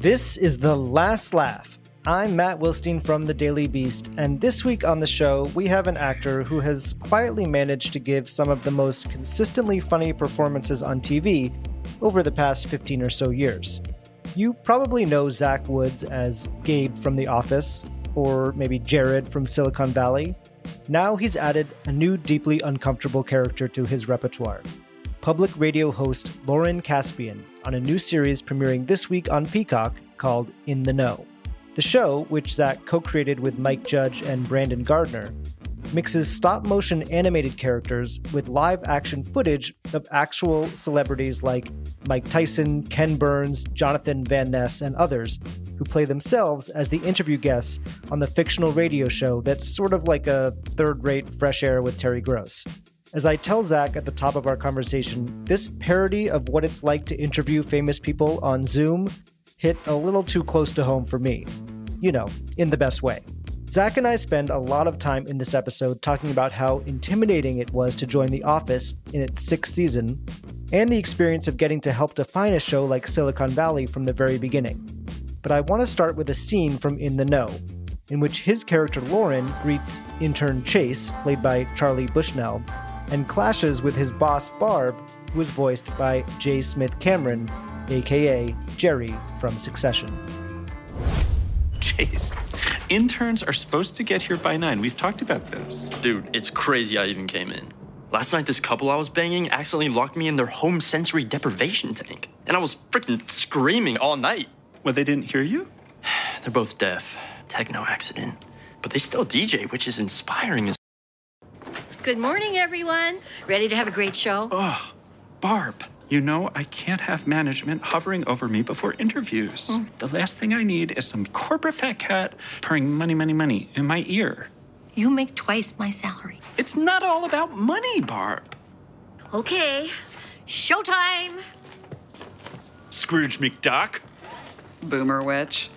This is The Last Laugh. I'm Matt Wilstein from The Daily Beast, and this week on the show, we have an actor who has quietly managed to give some of the most consistently funny performances on TV over the past 15 or so years. You probably know Zach Woods as Gabe from The Office, or maybe Jared from Silicon Valley. Now he's added a new deeply uncomfortable character to his repertoire public radio host Lauren Caspian on a new series premiering this week on Peacock called In the Know. The show, which Zach co created with Mike Judge and Brandon Gardner, mixes stop motion animated characters with live action footage of actual celebrities like Mike Tyson, Ken Burns, Jonathan Van Ness, and others, who play themselves as the interview guests on the fictional radio show that's sort of like a third rate Fresh Air with Terry Gross. As I tell Zach at the top of our conversation, this parody of what it's like to interview famous people on Zoom hit a little too close to home for me. You know, in the best way. Zach and I spend a lot of time in this episode talking about how intimidating it was to join The Office in its sixth season, and the experience of getting to help define a show like Silicon Valley from the very beginning. But I want to start with a scene from In the Know, in which his character Lauren greets intern Chase, played by Charlie Bushnell, and clashes with his boss Barb, who is voiced by J. Smith Cameron, aka Gerri from Succession. Chase, interns are supposed to get here by nine. We've talked about this. Dude, it's crazy I even came in. Last night, this couple I was banging accidentally locked me in their home sensory deprivation tank. And I was freaking screaming all night. Well, they didn't hear you? They're both deaf. Techno accident. But they still DJ, which is inspiring as Good morning, everyone. Ready to have a great show? Oh, Barb, you know I can't have management hovering over me before interviews. Mm. The last thing I need is some corporate fat cat purring money, money, money in my ear. You make twice my salary. It's not all about money, Barb. Okay, showtime. Scrooge McDuck. Boomer witch.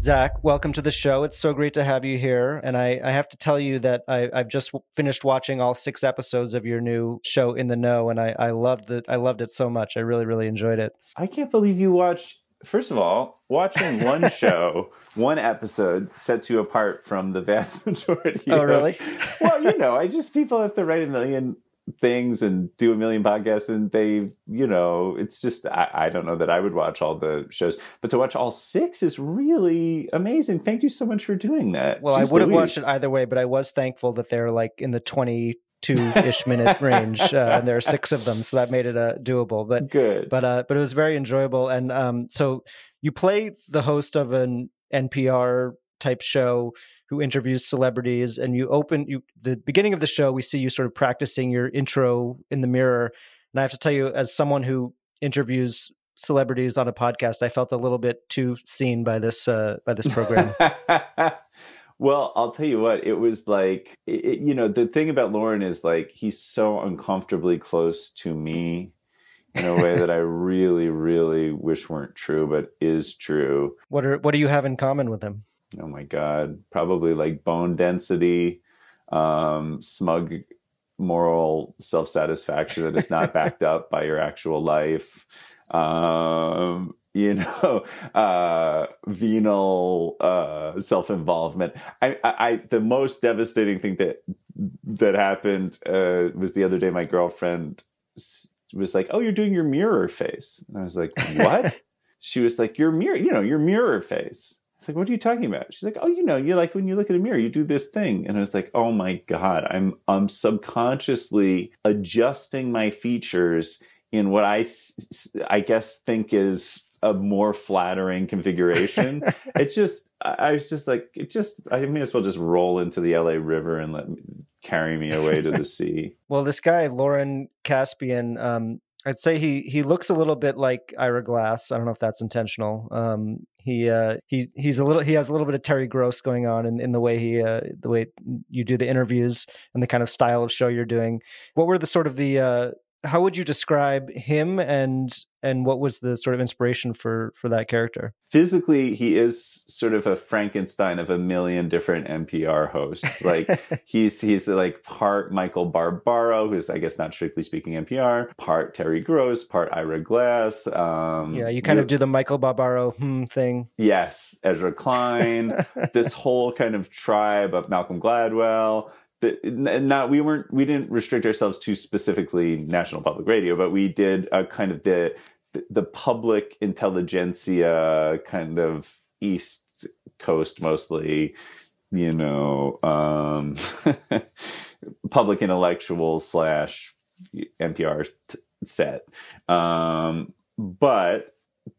Zach, welcome to the show. It's so great to have you here. And I, I have to tell you that I, I've just w- finished watching all six episodes of your new show, In the Know, and I, I loved it. I loved it so much. I really, really enjoyed it. I can't believe you watched. First of all, watching one show, one episode sets you apart from the vast majority. Oh, of- really? well, you know, I just people have to write a million things and do a million podcasts, and they, you know, it's just I, I don't know that I would watch all the shows, but to watch all six is really amazing. Thank you so much for doing that. Well, I would have watched it either way, but I was thankful that they're like in the 22 ish minute range, uh, and there are six of them. So that made it uh, doable. But Good. but uh, but it was very enjoyable. And um, so you play the host of an NPR type show who interviews celebrities, and you open you the beginning of the show. We see you sort of practicing your intro in the mirror, and I have to tell you, as someone who interviews celebrities on a podcast, I felt a little bit too seen by this uh, by this program. well, I'll tell you what, it was like, it, you know, the thing about Lauren is like, he's so uncomfortably close to me in a way that I really, really wish weren't true, but is true. what are what do you have in common with him? Oh my God. Probably like bone density, um, smug moral self satisfaction that is not backed up by your actual life. Um, you know, uh, venal, uh, self involvement. I, I, I, the most devastating thing that, that happened, uh, was the other day, my girlfriend was like, Oh, you're doing your mirror face. And I was like, What? she was like, Your mirror, you know, your mirror face. It's like, what are you talking about? She's like, oh, you know, you like when you look at a mirror, you do this thing. And I was like, oh my God, I'm I'm subconsciously adjusting my features in what I, I guess think is a more flattering configuration. it's just I I was just like, it just I may as well just roll into the LA River and let me, carry me away to the sea. Well, this guy Lauren Caspian, um, I'd say he he looks a little bit like Ira Glass. I don't know if that's intentional. Um, he uh, he he's a little he has a little bit of Terry Gross going on in, in the way he uh, the way you do the interviews and the kind of style of show you're doing. What were the sort of the uh, how would you describe him and and what was the sort of inspiration for for that character? Physically he is sort of a frankenstein of a million different npr hosts. Like he's he's like part michael barbaro who's i guess not strictly speaking npr part terry gross part ira glass um yeah you kind you, of do the michael barbaro hmm thing. Yes ezra klein this whole kind of tribe of malcolm gladwell the, not we weren't we didn't restrict ourselves to specifically national public radio but we did a kind of the the public intelligentsia kind of east coast mostly you know um public intellectual slash npr set. Um but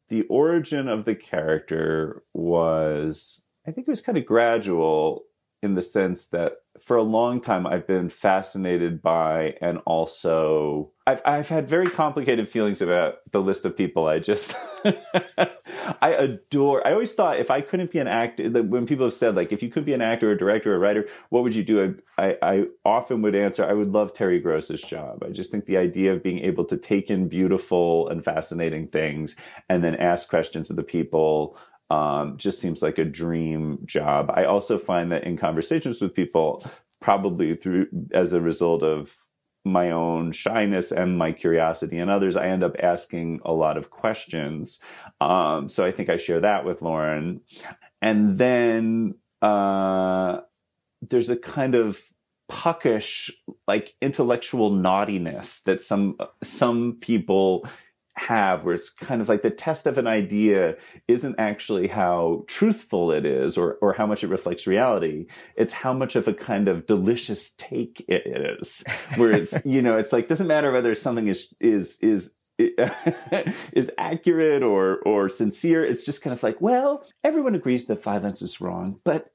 the origin of the character was i think it was kind of gradual in the sense that for a long time I've been fascinated by and also I've I've had very complicated feelings about the list of people I just I adore. I always thought if I couldn't be an actor, when people have said like if you could be an actor, or director, or a writer, what would you do? I, I often would answer I would love Terry Gross's job. I just think the idea of being able to take in beautiful and fascinating things and then ask questions of the people um, just seems like a dream job. I also find that in conversations with people, probably through as a result of my own shyness and my curiosity and others, I end up asking a lot of questions. Um, so I think I share that with Lauren. And then uh, there's a kind of puckish, like intellectual naughtiness that some some people have where it's kind of like the test of an idea isn't actually how truthful it is or, or how much it reflects reality. It's how much of a kind of delicious take it is where it's, you know, it's like, doesn't matter whether something is, is, is, is accurate or or sincere. It's just kind of like, well, everyone agrees that violence is wrong, but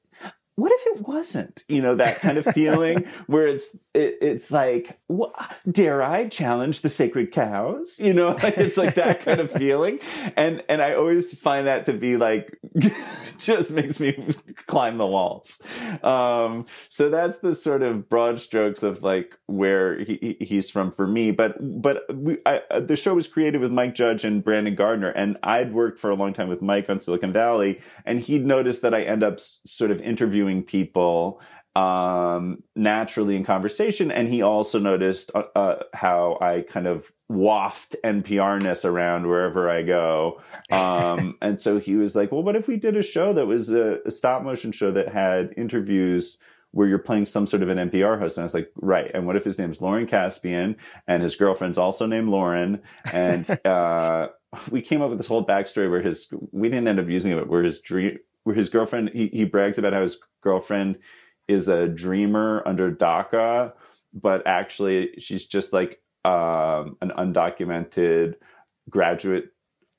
what if it wasn't? You know that kind of feeling where it's it, it's like dare i challenge the sacred cows? You know like it's like that kind of feeling. And and i always find that to be like just makes me climb the walls. Um so that's the sort of broad strokes of like where he, he's from for me. But but we, I, the show was created with mike judge and brandon gardner and i'd worked for a long time with mike on silicon valley and he'd noticed that i end up sort of interviewing interviewing people um, naturally in conversation. And he also noticed uh, uh, how I kind of waft NPRness around wherever I go. Um, and so he was like, well, what if we did a show that was a, a, stop motion show that had interviews where you're playing some sort of an NPR host? And I was like, right. And what if his name's Lauren Caspian and his girlfriend's also named Lauren? And, uh, we came up with this whole backstory where his, we didn't end up using it, but where his dream, where his girlfriend he, he brags about how his girlfriend is a dreamer under DACA, but actually she's just like um, an undocumented graduate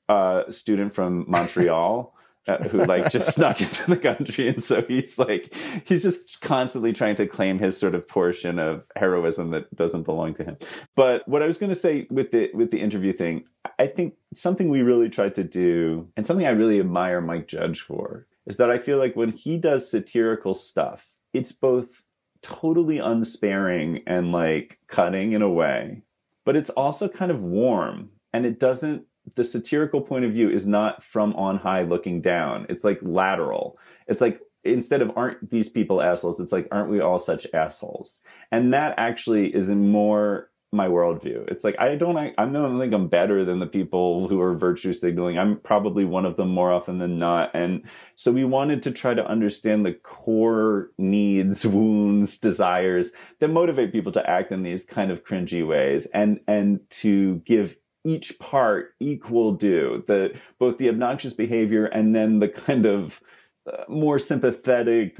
uh, student from Montreal. Uh, who like just snuck into the country and so he's like he's just constantly trying to claim his sort of portion of heroism that doesn't belong to him but what i was going to say with the with the interview thing i think something we really tried to do and something i really admire mike judge for is that I feel like when he does satirical stuff, it's both totally unsparing and like cutting in a way, but it's also kind of warm and it doesn't the satirical point of view is not from on high looking down. It's like lateral. It's like instead of aren't these people assholes, it's like aren't we all such assholes? And that actually is more my worldview. It's like I don't I, I don't think I'm better than the people who are virtue signaling. I'm probably one of them more often than not. And so we wanted to try to understand the core needs, wounds, desires that motivate people to act in these kind of cringy ways and and to give each part equal due. The both the obnoxious behavior and then the kind of uh, more sympathetic,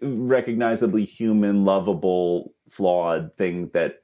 recognizably human, lovable, flawed thing that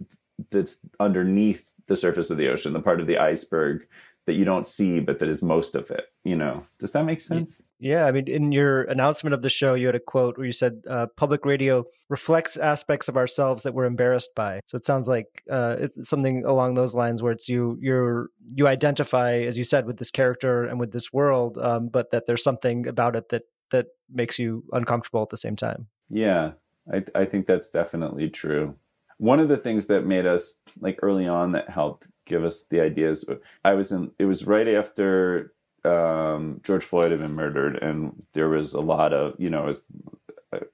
that's underneath the surface of the ocean, the part of the iceberg that you don't see, but that is most of it. You know, does that make sense? Yeah, I mean, in your announcement of the show, you had a quote where you said, uh, "Public radio reflects aspects of ourselves that we're embarrassed by." So it sounds like uh, it's something along those lines, where it's you, you're you identify, as you said, with this character and with this world, um, but that there's something about it that that makes you uncomfortable at the same time. Yeah, I, I think that's definitely true. One of the things that made us like early on that helped give us the ideas. I was in. It was right after um, George Floyd had been murdered, and there was a lot of you know. Was,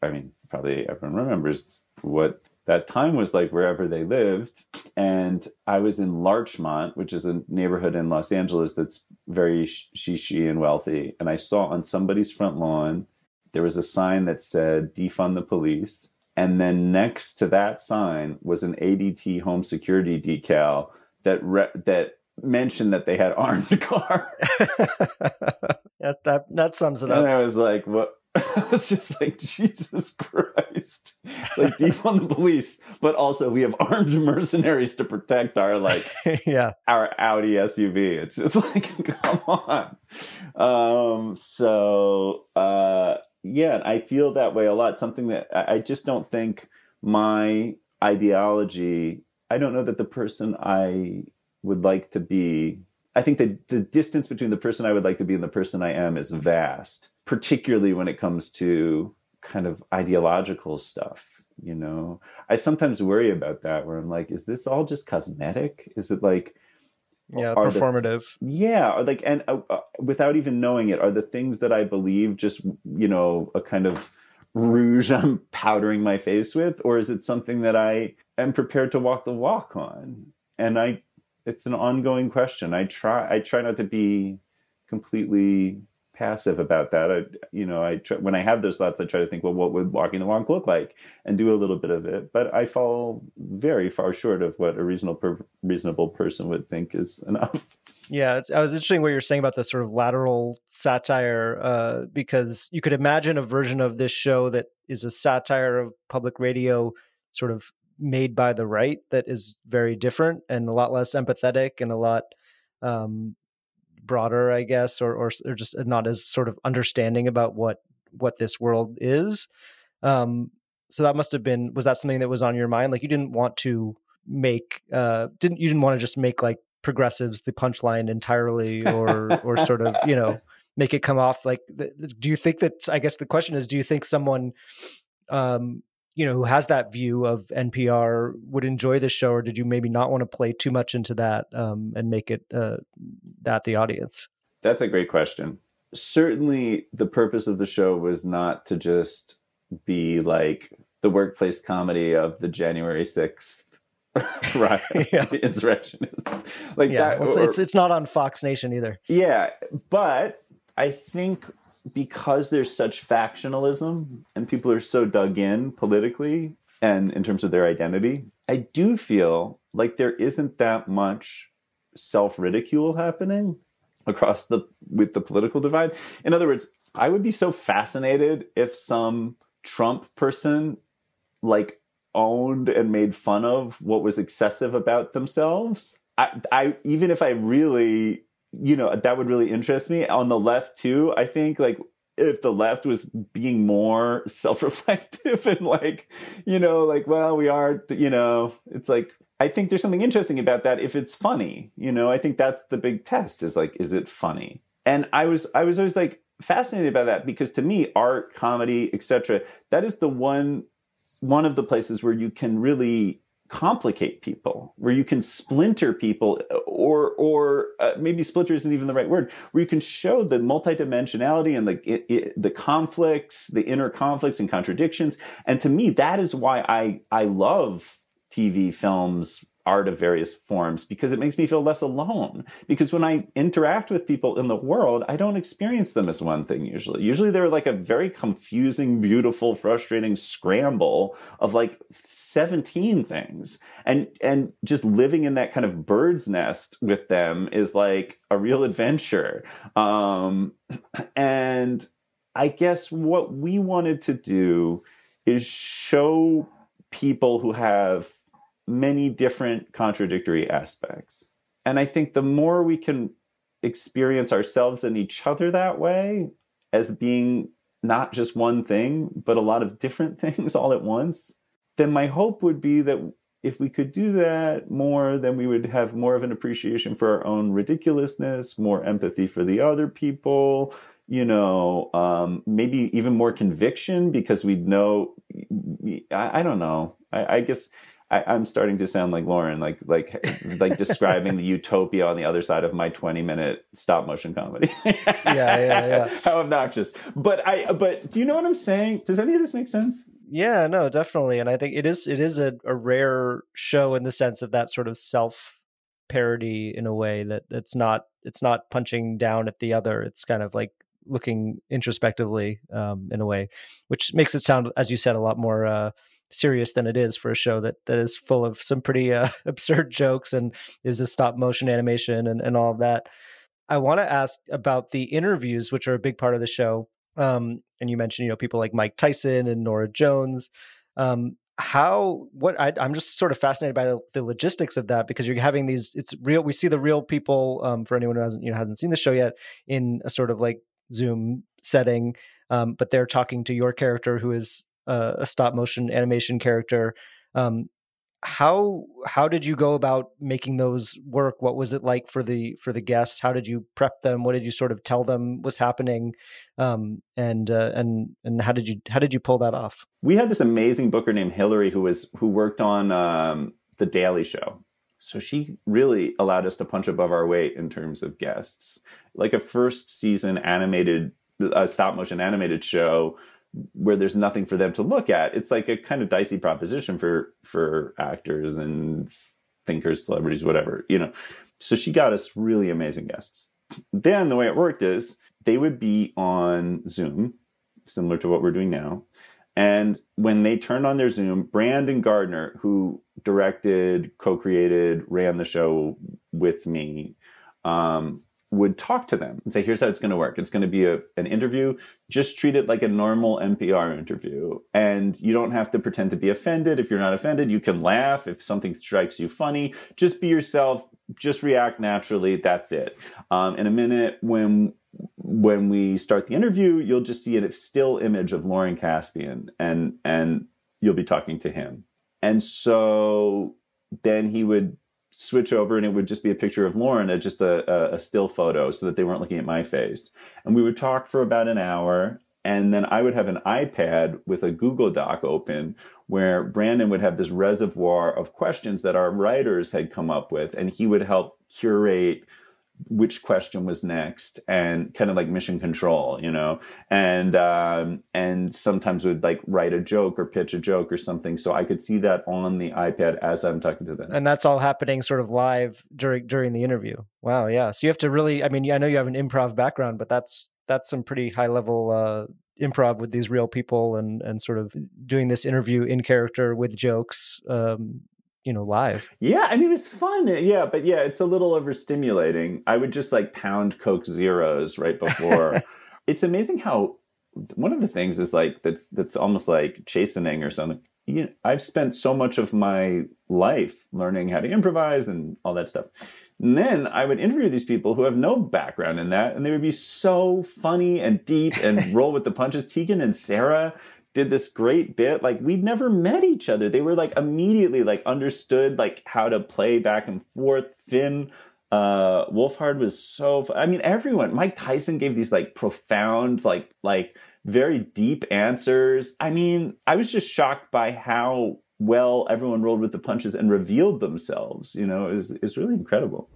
I mean, probably everyone remembers what that time was like wherever they lived. And I was in Larchmont, which is a neighborhood in Los Angeles that's very shishi and wealthy. And I saw on somebody's front lawn there was a sign that said defund the police. And then next to that sign was an ADT home security decal that re- that mentioned that they had armed cars. that, that that sums it up. And I was like, what? I was just like, Jesus Christ. It's like defund the police, but also we have armed mercenaries to protect our like yeah, our Audi SUV. It's just like, come on. Um, so uh yeah, I feel that way a lot. Something that I just don't think my ideology, I don't know that the person I would like to be, I think that the distance between the person I would like to be and the person I am is vast, particularly when it comes to kind of ideological stuff. You know, I sometimes worry about that where I'm like, is this all just cosmetic? Is it like, yeah performative the, yeah like and uh, uh, without even knowing it are the things that i believe just you know a kind of rouge i'm powdering my face with or is it something that i am prepared to walk the walk on? And i it's an ongoing question. I try i try not to be completely passive about that. I, you know, I try, when I have those thoughts, I try to think, well, what would walking the walk look like, and do a little bit of it. But I fall very far short of what a reasonable per, reasonable person would think is enough. Yeah, it's, I was interesting what you're saying about the sort of lateral satire, uh, because you could imagine a version of this show that is a satire of public radio, sort of made by the right, that is very different and a lot less empathetic and a lot um, broader, I guess, or, or or just not as sort of understanding about what what this world is. Um, so that must have been was that something that was on your mind? Like you didn't want to make uh didn't you didn't want to just make like progressives the punchline entirely or or sort of you know make it come off like do you think that i guess the question is do you think someone um you know who has that view of NPR would enjoy the show, or did you maybe not want to play too much into that um, and make it uh, that the audience? That's a great question. Certainly, the purpose of the show was not to just be like the workplace comedy of the January sixth right yeah. insurrectionists like yeah, that, or, it's it's not on Fox Nation either. Yeah, but I think because there's such factionalism and people are so dug in politically and in terms of their identity, I do feel like there isn't that much self ridicule happening across the with the political divide. In other words, I would be so fascinated if some Trump person like owned and made fun of what was excessive about themselves. I, I even if I really you know that would really interest me. On the left too i think like if the left was being more self-reflective and like you know like well we are you know it's like i think there's something interesting about that if it's funny you know? I think that's the big test is like is it funny? And i was i was always like fascinated by that because to me art comedy etc that is the one one of the places where you can really complicate people, where you can splinter people, or or uh, maybe splinter isn't even the right word, where you can show the multidimensionality and the it, it, the conflicts, the inner conflicts and contradictions. And to me, that is why I I love TV films art of various forms because it makes me feel less alone. Because when I interact with people in the world, I don't experience them as one thing usually. Usually they're like a very confusing, beautiful, frustrating scramble of like 17 things. And and just living in that kind of bird's nest with them is like a real adventure. Um and I guess what we wanted to do is show people who have many different contradictory aspects. And I think the more we can experience ourselves and each other that way as being not just one thing, but a lot of different things all at once, then my hope would be that if we could do that more, then we would have more of an appreciation for our own ridiculousness, more empathy for the other people, you know, um, maybe even more conviction because we'd know. I, I don't know. I, I guess I, am starting to sound like Lauren, like like like describing the utopia on the other side of my 20 minute stop motion comedy. yeah, yeah, yeah. How obnoxious. But I but do you know what I'm saying? Does any of this make sense? Yeah, no, definitely. And I think it is it is a, a rare show in the sense of that sort of self parody in a way that it's not it's not punching down at the other. It's kind of like looking introspectively um, in a way, which makes it sound, as you said, a lot more uh, serious than it is for a show that that is full of some pretty uh, absurd jokes and is a stop motion animation and, and all of that. I want to ask about the interviews, which are a big part of the show. Um, and you mentioned, you know, people like Mike Tyson and Norah Jones. Um, how what I, am just sort of fascinated by the, the, logistics of that because you're having these it's real we see the real people um, for anyone who hasn't you know hasn't seen the show yet in a sort of like zoom setting um, but they're talking to your character who is uh, a stop motion animation character. Um, how how did you go about making those work? What was it like for the for the guests? How did you prep them? What did you sort of tell them was happening? Um, and uh, and and how did you how did you pull that off? We had this amazing booker named hillary who was who worked on um, the daily show. So she really allowed us to punch above our weight in terms of guests. Like a first season animated uh, stop motion animated show where there's nothing for them to look at. It's like a kind of dicey proposition for for actors and thinkers, celebrities, whatever, you know. So she got us really amazing guests. Then the way it worked is they would be on Zoom, similar to what we're doing now. And when they turned on their Zoom, Brandon Gardner, who directed, co-created, ran the show with me, um, would talk to them and say, here's how it's going to work. It's going to be a, an interview. Just treat it like a normal NPR interview. And you don't have to pretend to be offended. If you're not offended, you can laugh. If something strikes you funny, just be yourself. Just react naturally. That's it. Um, in a minute, when when we start the interview, you'll just see a still image of Lauren Caspian and and you'll be talking to him. And so then he would switch over and it would just be a picture of Lauren, uh, a, just a, a, still photo so that they weren't looking at my face. And we would talk for about an hour. And then I would have an iPad with a Google Doc open where Brandon would have this reservoir of questions that our writers had come up with. And he would help curate which question was next and kind of like mission control you know? And um and sometimes would like write a joke or pitch a joke or something so i could see that on the ipad as i'm talking to them. And that's all happening sort of live during during the interview. Wow yeah. So you have to really i mean i know you have an improv background but that's that's some pretty high level uh improv with these real people and and sort of doing this interview in character with jokes um you know live. Yeah i mean it was fun. Yeah but yeah it's a little overstimulating. I would just like pound coke zeros right before. It's amazing how one of the things is like that's that's almost like chastening or something. You know, i've spent so much of my life learning how to improvise and all that stuff. And then I would interview these people who have no background in that, and they would be so funny and deep and roll with the punches. Tegan and Sara did this great bit. Like we'd never met each other. They were like immediately like understood like how to play back and forth. Finn uh Wolfhard was so I mean everyone. Mike Tyson gave these like profound like like very deep answers. I mean, I was just shocked by how well everyone rolled with the punches and revealed themselves. You know, is is really incredible.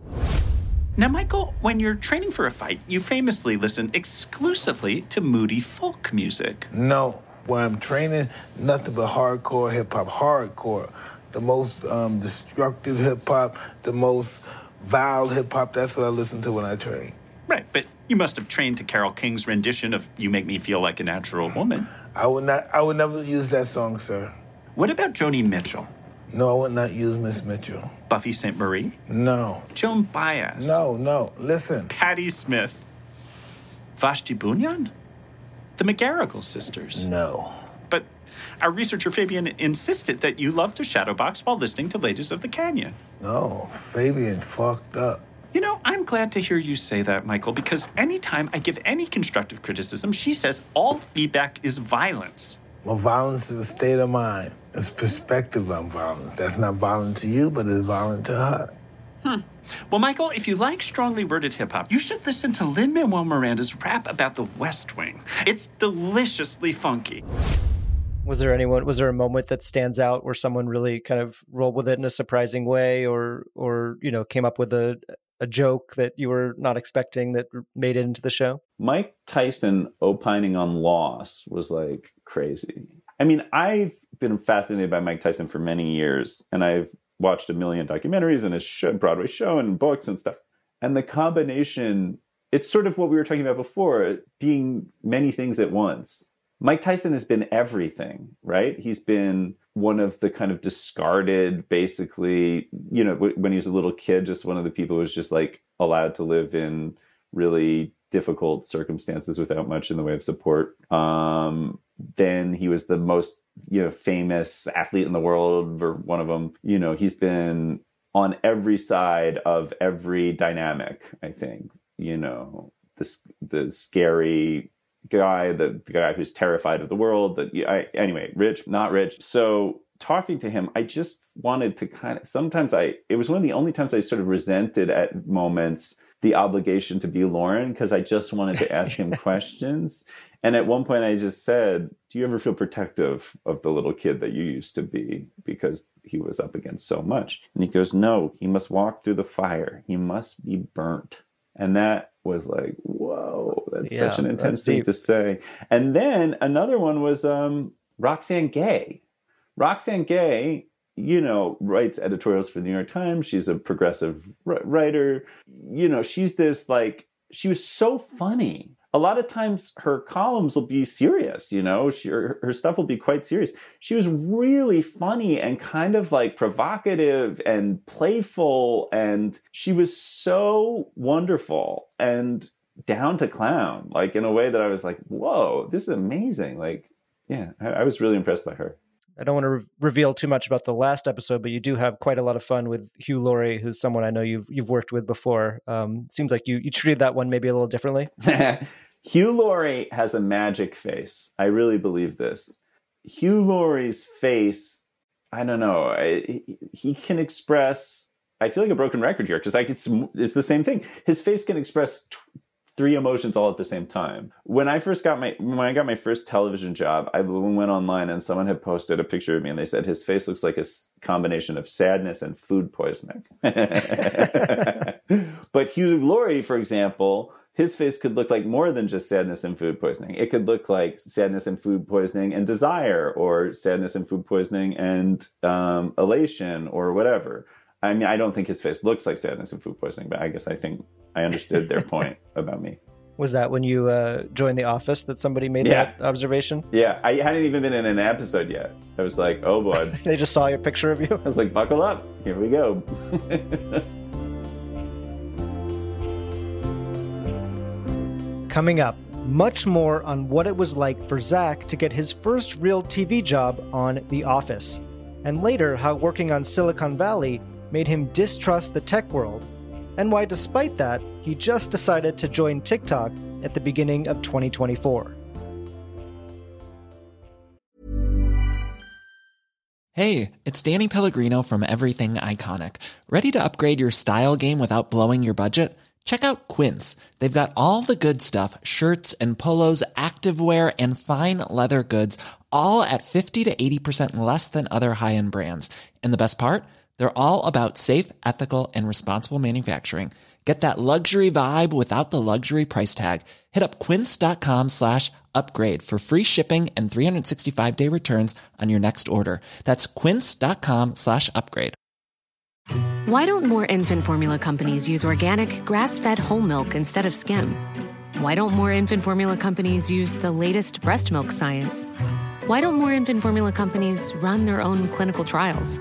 Now, Michael, when you're training for a fight, you famously listen exclusively to moody folk music. No, where I'm training nothing but hardcore hip hop, hardcore, the most um, destructive hip hop, the most vile hip hop. That's what I listen to when I train. Right, but you must have trained to Carole King's rendition of "You Make Me Feel Like a Natural Woman." I would not. I would never use that song, sir. What about Joni Mitchell? No, I would not use Miss Mitchell. Buffy Sainte-Marie? No. Joan Baez? No, no. Listen. Patti Smith? Vashti Bunyan? The McGarrigle sisters. No. But our researcher Fabian insisted that you love to shadowbox while listening to Ladies of the Canyon. No, Fabian fucked up. You know, I'm glad to hear you say that, Michael, because anytime I give any constructive criticism, she says all feedback is violence. Well, violence is a state of mind. It's perspective on violence. That's not violent to you, but it's violent to her. Hmm. Well, Michael, if you like strongly worded hip hop, you should listen to Lin Manuel Miranda's rap about the West Wing. It's deliciously funky. Was there anyone? Was there a moment that stands out where someone really kind of rolled with it in a surprising way, or or you know came up with a a joke that you were not expecting that made it into the show? Mike Tyson opining on loss was like crazy. I mean, I've been fascinated by Mike Tyson for many years, and I've watched a million documentaries and a show, Broadway show and books and stuff. And the combination, it's sort of what we were talking about before, being many things at once. Mike Tyson has been everything, right? He's been one of the kind of discarded, basically, you know, when he was a little kid, just one of the people who was just like allowed to live in really difficult circumstances without much in the way of support. Um, then he was the most, you know, famous athlete in the world, or one of them. You know, he's been on every side of every dynamic. I think, you know, the the scary guy, the, the guy who's terrified of the world. That I, anyway, rich, not rich. So talking to him, I just wanted to kind of. Sometimes I. It was one of the only times I sort of resented at moments the obligation to be Lauren because I just wanted to ask him questions. And at one point, I just said, "Do you ever feel protective of the little kid that you used to be because he was up against so much?" And he goes, "No, he must walk through the fire. He must be burnt." And that was like, whoa, that's yeah, such an intense thing to say. And then another one was um, Roxane Gay. Roxane Gay, you know, writes editorials for the New York Times. She's a progressive writer. You know, she's this like, she was so funny a lot of times her columns will be serious, you know, she, her, her, stuff will be quite serious. She was really funny and kind of like provocative and playful. And she was so wonderful and down to clown, like in a way that I was like, whoa, this is amazing. Like, yeah, I, I was really impressed by her. I don't want to re- reveal too much about the last episode, but you do have quite a lot of fun with Hugh Laurie, who's someone I know you've you've worked with before. Um, seems like you you treated that one maybe a little differently. Hugh Laurie has a magic face. I really believe this. Hugh Laurie's face, I don't know, I, he can express. I feel like a broken record here because I it's, it's the same thing. His face can express three emotions all at the same time. When I first got my when I got my first television job, I went online and someone had posted a picture of me and they said his face looks like a combination of sadness and food poisoning. but Hugh Laurie, for example, his face could look like more than just sadness and food poisoning. It could look like sadness and food poisoning and desire, or sadness and food poisoning and um, elation, or whatever. I mean, I don't think his face looks like sadness and food poisoning, but I guess I think I understood their point about me. Was that when you uh, joined the office that somebody made yeah. that observation? Yeah, I hadn't even been in an episode yet. I was like, oh boy. they just saw your picture of you? I was like, buckle up. Here we go. Coming up, much more on what it was like for Zach to get his first real TV job on The Office, and later how working on Silicon Valley made him distrust the tech world, and why, despite that, he just decided to join TikTok at the beginning of 2024. Hey, it's Danny Pellegrino from Everything Iconic. Ready to upgrade your style game without blowing your budget? Check out Quince. They've got all the good stuff shirts and polos, activewear, and fine leather goods, all at 50 to 80% less than other high end brands. And the best part? They're all about safe, ethical, and responsible manufacturing. Get that luxury vibe without the luxury price tag. Hit up quince.com slash upgrade for free shipping and 365 day returns on your next order. That's quince.com slash upgrade. Why don't more infant formula companies use organic, grass fed whole milk instead of skim? Why don't more infant formula companies use the latest breast milk science? Why don't more infant formula companies run their own clinical trials?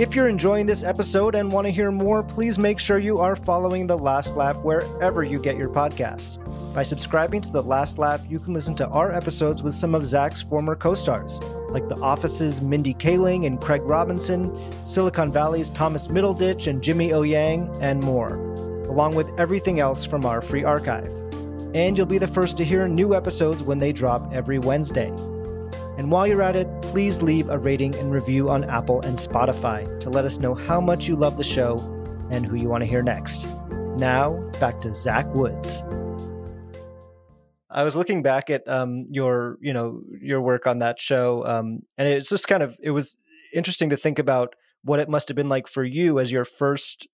If you're enjoying this episode and want to hear more, please make sure you are following The Last Laugh wherever you get your podcasts. By subscribing to The Last Laugh, you can listen to our episodes with some of Zach's former co stars, like The Office's Mindy Kaling and Craig Robinson, Silicon Valley's Thomas Middleditch and Jimmy O Yang, and more, along with everything else from our free archive. And you'll be the first to hear new episodes when they drop every Wednesday. And while you're at it, please leave a rating and review on Apple and Spotify to let us know how much you love the show and who you want to hear next. Now, back to Zach Woods. I was looking back at um, your, you know, your work on that show, um, and it's just kind of it was interesting to think about what it must have been like for you as your first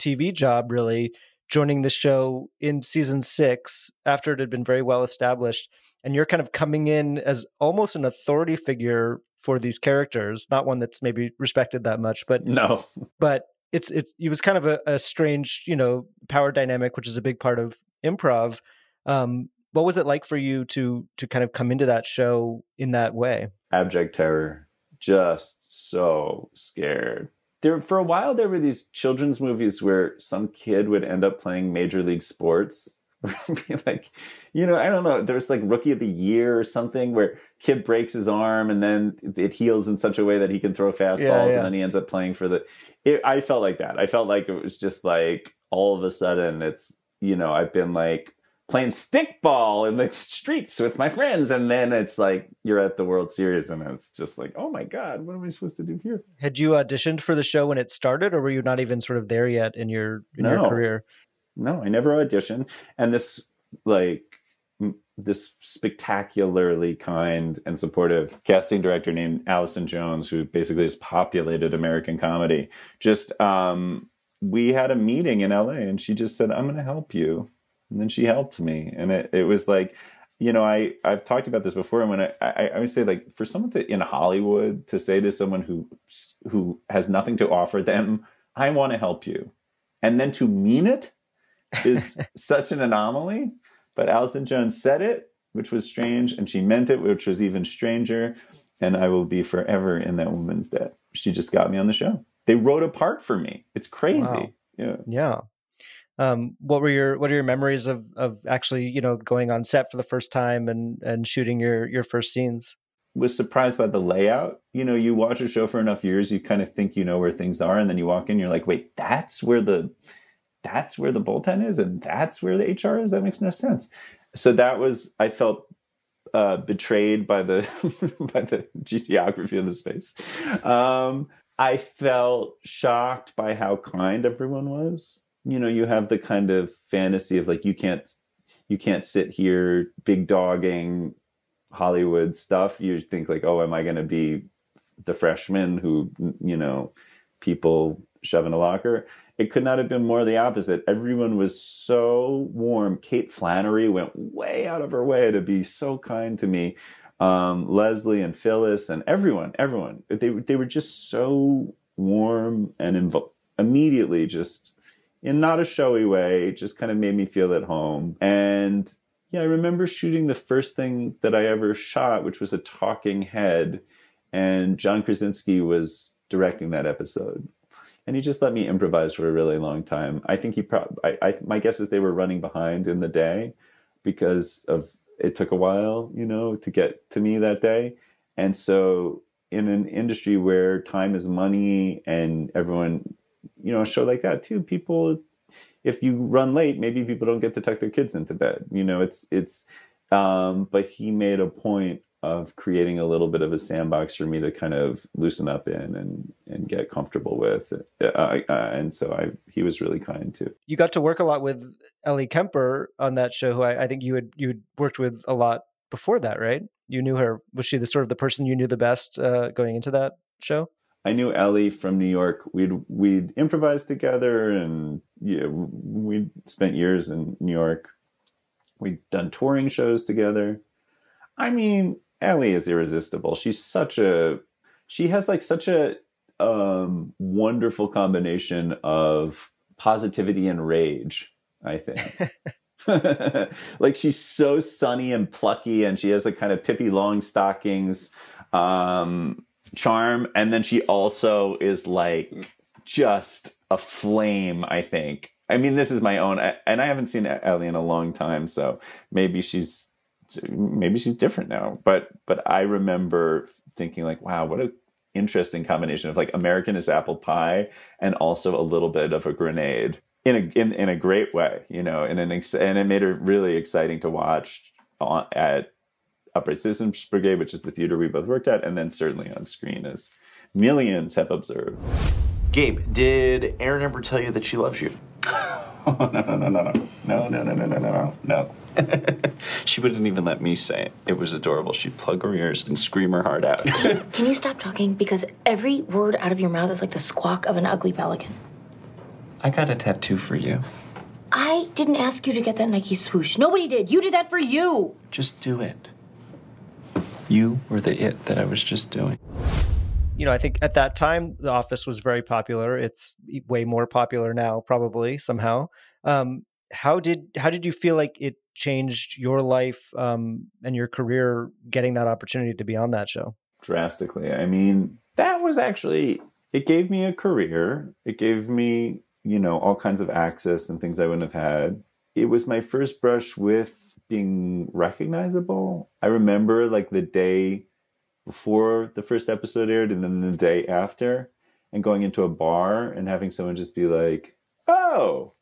TV job, really joining the show in season six after it had been very well established and you're kind of coming in as almost an authority figure for these characters not one that's maybe respected that much but no. but it's it's it was kind of a, a strange you know power dynamic which is a big part of improv. Um what was it like for you to to kind of come into that show in that way? Abject terror. Just so scared there for a while there were these children's movies where some kid would end up playing major league sports like you know i don't know there's like rookie of the year or something where kid breaks his arm and then it heals in such a way that he can throw fastballs yeah, yeah. and then he ends up playing for the it, i felt like that i felt like it was just like all of a sudden it's you know i've been like playing stickball in the streets with my friends and then it's like you're at the world series and it's just like oh my god what am i supposed to do here? Had you auditioned for the show when it started or were you not even sort of there yet in your in no. your career? No i never auditioned and this like this spectacularly kind and supportive casting director named allison jones who basically has populated american comedy just um we had a meeting in la and she just said i'm going to help you and then she helped me. And it, it was like you know i i've talked about this before. And when I, I, I would say like for someone to in hollywood to say to someone who who has nothing to offer them i want to help you and then to mean it is such an anomaly. But allison jones said it which was strange and she meant it which was even stranger. And i will be forever in that woman's debt. She just got me on the show. They wrote a part for me. It's crazy. Wow. yeah. Yeah um, what were your what are your memories of of actually you know going on set for the first time and and shooting your your first scenes? Was surprised by the layout. You know you watch a show for enough years you kind of think you know where things are and then you walk in you're like wait that's where the that's where the bullpen is and that's where the hr is? That makes no sense. So that was i felt uh, betrayed by the by the geography of the space. Um, i felt shocked by how kind everyone was you know you have the kind of fantasy of like you can't you can't sit here big dogging hollywood stuff. You think like oh am i going to be the freshman who you know people shove in a locker? It could not have been more the opposite. Everyone was so warm. Kate flannery went way out of her way to be so kind to me. Um, leslie and phyllis and everyone everyone. They, they were just so warm and immediately just in not a showy way, just kind of made me feel at home. And yeah, I remember shooting the first thing that I ever shot, which was a talking head. And John Krasinski was directing that episode. And he just let me improvise for a really long time. I think he probably, I, I, my guess is they were running behind in the day because of it took a while, you know, to get to me that day. And so in an industry where time is money and everyone you know a show like that too people if you run late maybe people don't get to tuck their kids into bed you know it's it's um, but he made a point of creating a little bit of a sandbox for me to kind of loosen up in and and get comfortable with uh, uh, and so I he was really kind too. You got to work a lot with Ellie Kemper on that show, who I, I think you had you had worked with a lot before that, right? You knew her. Was she the sort of the person you knew the best uh, going into that show? I knew Ellie from New York. We'd we'd improvised together, and yeah, we'd spent years in New York. We'd done touring shows together. I mean, Ellie is irresistible. She's such a she has like such a um, wonderful combination of positivity and rage. I think. like she's so sunny and plucky, and she has like kind of Pippi Longstockings um, charm, and then she also is like just a flame. I think. I mean, this is my own, and I haven't seen Ellie in a long time, so maybe she's maybe she's different now. But but I remember thinking like, wow, what a interesting combination of like American is apple pie and also a little bit of a grenade in a in, in a great way, you know, in an ex- and it made it really exciting to watch on, at Upright Citizens Brigade, which is the theater we both worked at, and then certainly on screen as millions have observed. Gabe, did Erin ever tell you that she loves you? Oh, no, no, no, no, no, no, no, no, no, no, no, no. she wouldn't even let me say it. It was adorable. She'd plug her ears and scream her heart out. Can you stop talking? Because every word out of your mouth is like the squawk of an ugly pelican. I got a tattoo for you. I didn't ask you to get that Nike swoosh. Nobody did. You did that for you. Just do it. You were the it that I was just doing. You know, I think at that time The Office was very popular. It's way more popular now, probably somehow. Um, how did how did you feel like it changed your life um, and your career getting that opportunity to be on that show? Drastically. I mean, that was actually it gave me a career. It gave me you know all kinds of access and things I wouldn't have had. It was my first brush with being recognizable. I remember like the day before the first episode aired and then the day after and going into a bar and having someone just be like, "Oh,"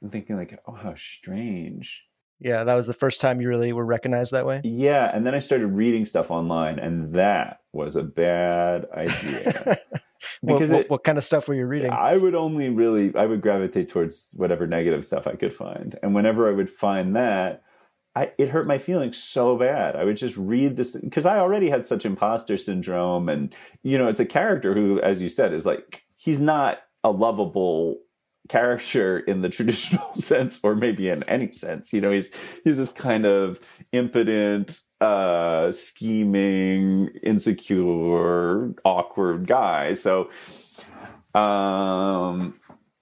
and thinking like, "Oh, how strange." Yeah, that was the first time you really were recognized that way. Yeah, and then I started reading stuff online, and that was a bad idea. Because what, what, it, what, kind of stuff were you reading? I would only really I would gravitate towards whatever negative stuff I could find, and whenever I would find that, I, it hurt my feelings so bad. I would just read this because I already had such imposter syndrome, and you know, it's a character who, as you said, is like he's not a lovable character in the traditional sense, or maybe in any sense. You know, he's he's this kind of impotent, uh, scheming, insecure, awkward guy. So, um,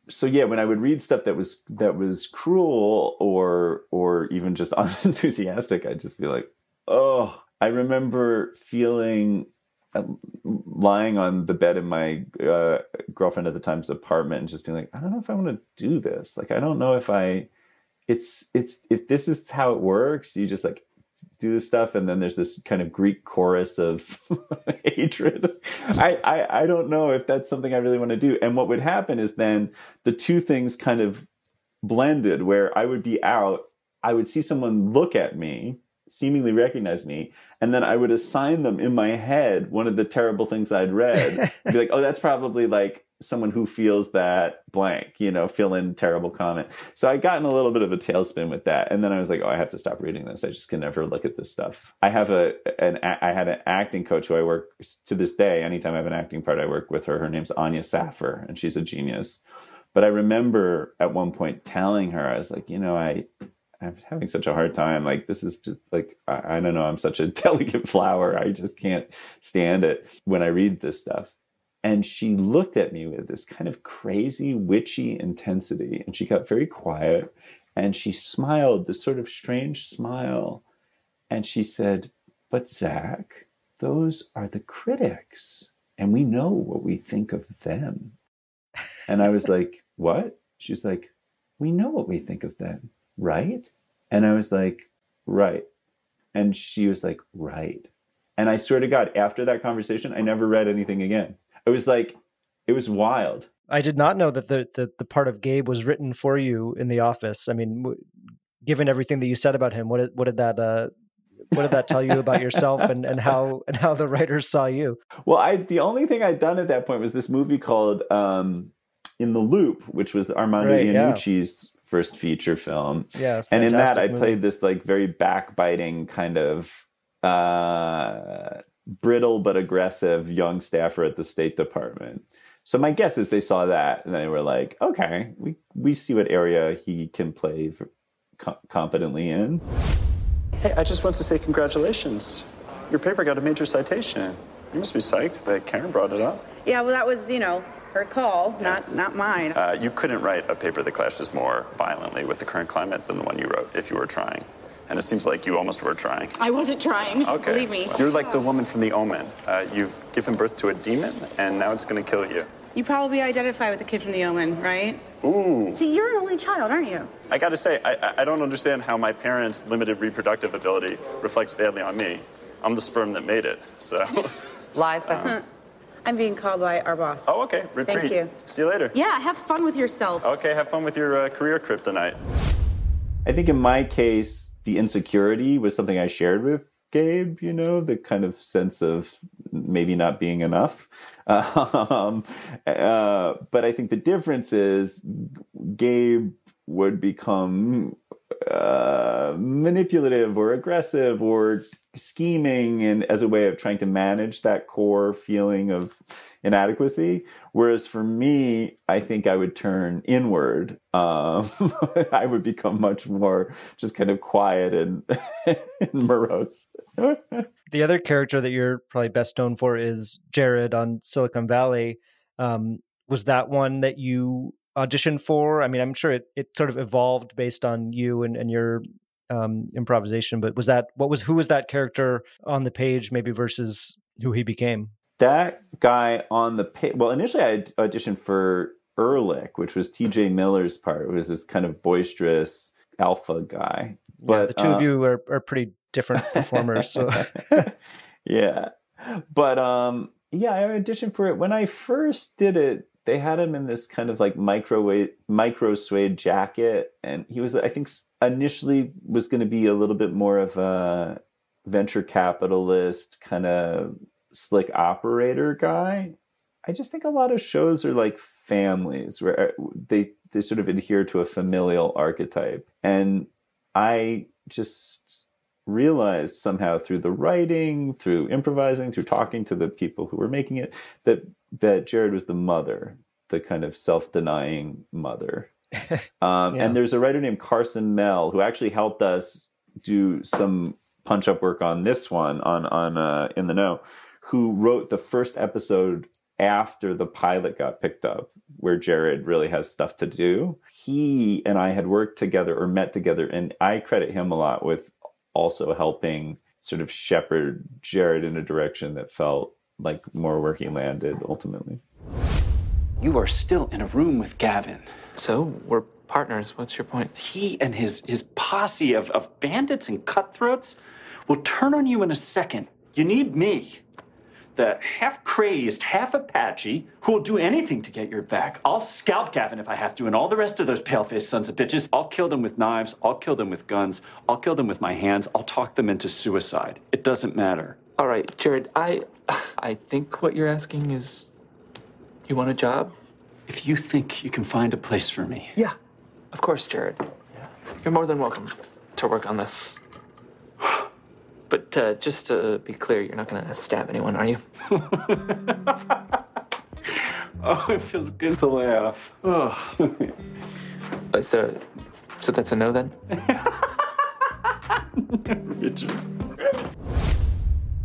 so yeah, when I would read stuff that was that was cruel or or even just unenthusiastic, I'd just be like, oh. I remember feeling uh, lying on the bed in my uh, girlfriend at the time's apartment and just being like, I don't know if I want to do this. Like, I don't know if I. It's it's if this is how it works. You just like do this stuff and then there's this kind of greek chorus of hatred. I, I i don't know if that's something i really want to do. And what would happen is then the two things kind of blended where i would be out i would see someone look at me seemingly recognize me and then i would assign them in my head one of the terrible things i'd read be like oh that's probably like someone who feels that blank, you know, fill in terrible comment. So I got in a little bit of a tailspin with that. And then I was like, oh, I have to stop reading this. I just can never look at this stuff. I have a, an, I had an acting coach who I work to this day. Anytime I have an acting part, I work with her. Her name's Anya Saffer and she's a genius. But I remember at one point telling her, I was like, you know, I, I'm having such a hard time. Like, this is just like, I, I don't know. I'm such a delicate flower. I just can't stand it when I read this stuff and she looked at me with this kind of crazy, witchy intensity. And she got very quiet and she smiled, this sort of strange smile. And she said, But Zach, those are the critics. And we know what we think of them. And I was like, What? She's like, We know what we think of them, right? And I was like, Right. And she was like, Right. And I swear to God, after that conversation, I never read anything again it was like it was wild. I did not know that the, the the part of Gabe was written for you in the office. I mean, w- given everything that you said about him, what did, what did that uh, what did that tell you about yourself and, and how and how the writers saw you? Well, I the only thing I'd done at that point was this movie called um, In the Loop, which was Armando right, Iannucci's yeah. First feature film. Yeah, and in that I played this like very backbiting kind of uh, brittle but aggressive young staffer at the State Department. So my guess is they saw that and they were like, okay, we, we see what area he can play com- competently in. Hey, I just want to say congratulations. Your paper got a major citation. You must be psyched that Karen brought it up. Yeah, well, that was, you know, her call, not not mine. Uh, you couldn't write a paper that clashes more violently with the current climate than the one you wrote if you were trying. And it seems like you almost were trying. I wasn't trying. Okay. Believe me. You're like the woman from The Omen. Uh, you've given birth to a demon, and now it's going to kill you. You probably identify with the kid from The Omen, right? Ooh. See, you're an only child, aren't you? I got to say, I, I- I don't understand how my parents' limited reproductive ability reflects badly on me. I'm the sperm that made it, so. Liza. I'm being called by our boss. oh, okay. Retreat. Thank you. See you later. Yeah, have fun with yourself. Okay, have fun with your uh, career kryptonite. I think in my case, the insecurity was something I shared with Gabe, you know, the kind of sense of maybe not being enough. Um, uh, but I think the difference is Gabe would become uh, manipulative or aggressive or scheming and as a way of trying to manage that core feeling of inadequacy. Whereas for me, I think I would turn inward. Um, I would become much more just kind of quiet and, and morose. The other character that you're probably best known for is Jared on Silicon Valley. Um, was that one that you auditioned for? I mean, I'm sure it, it sort of evolved based on you and, and your um, improvisation, but was that what was who was that character on the page maybe versus who he became? that guy on the page. Well, initially I auditioned for Ehrlich, which was T.J. Miller's part. It was this kind of boisterous alpha guy. But the two uh, of you are, are pretty different performers. So yeah, but um, yeah, I auditioned for it when I first did it. They had him in this kind of like microwave, micro suede jacket, and he was, I think, initially was going to be a little bit more of a venture capitalist kind of slick operator guy. I just think a lot of shows are like families where uh, they they sort of adhere to a familial archetype, and I just realized somehow through the writing, through improvising, through talking to the people who were making it, that that Jared was the mother, the kind of self-denying mother. Um, Yeah. And there's a writer named Carson Mell who actually helped us do some punch-up work on this one on on uh, in the know, who wrote the first episode after the pilot got picked up, where Jared really has stuff to do. He and I had worked together or met together, and I credit him a lot with also helping sort of shepherd Jared in a direction that felt like more where he landed ultimately. You are still in a room with Gavin. So, we're partners. What's your point? He and his, his posse of, of bandits and cutthroats will turn on you in a second. You need me. The half crazed, half Apache who will do anything to get your back. I'll scalp Gavin if I have to, and all the rest of those pale faced sons of bitches. I'll kill them with knives. I'll kill them with guns. I'll kill them with my hands. I'll talk them into suicide. It doesn't matter. All right, Jared, I I think what you're asking is you want a job? If you think you can find a place for me, Yeah. Of course, Jared. You're more than welcome to work on this. But uh, just to be clear, you're not going to stab anyone, are you? oh, it feels good to laugh. Oh. So, so that's a no then? Richard.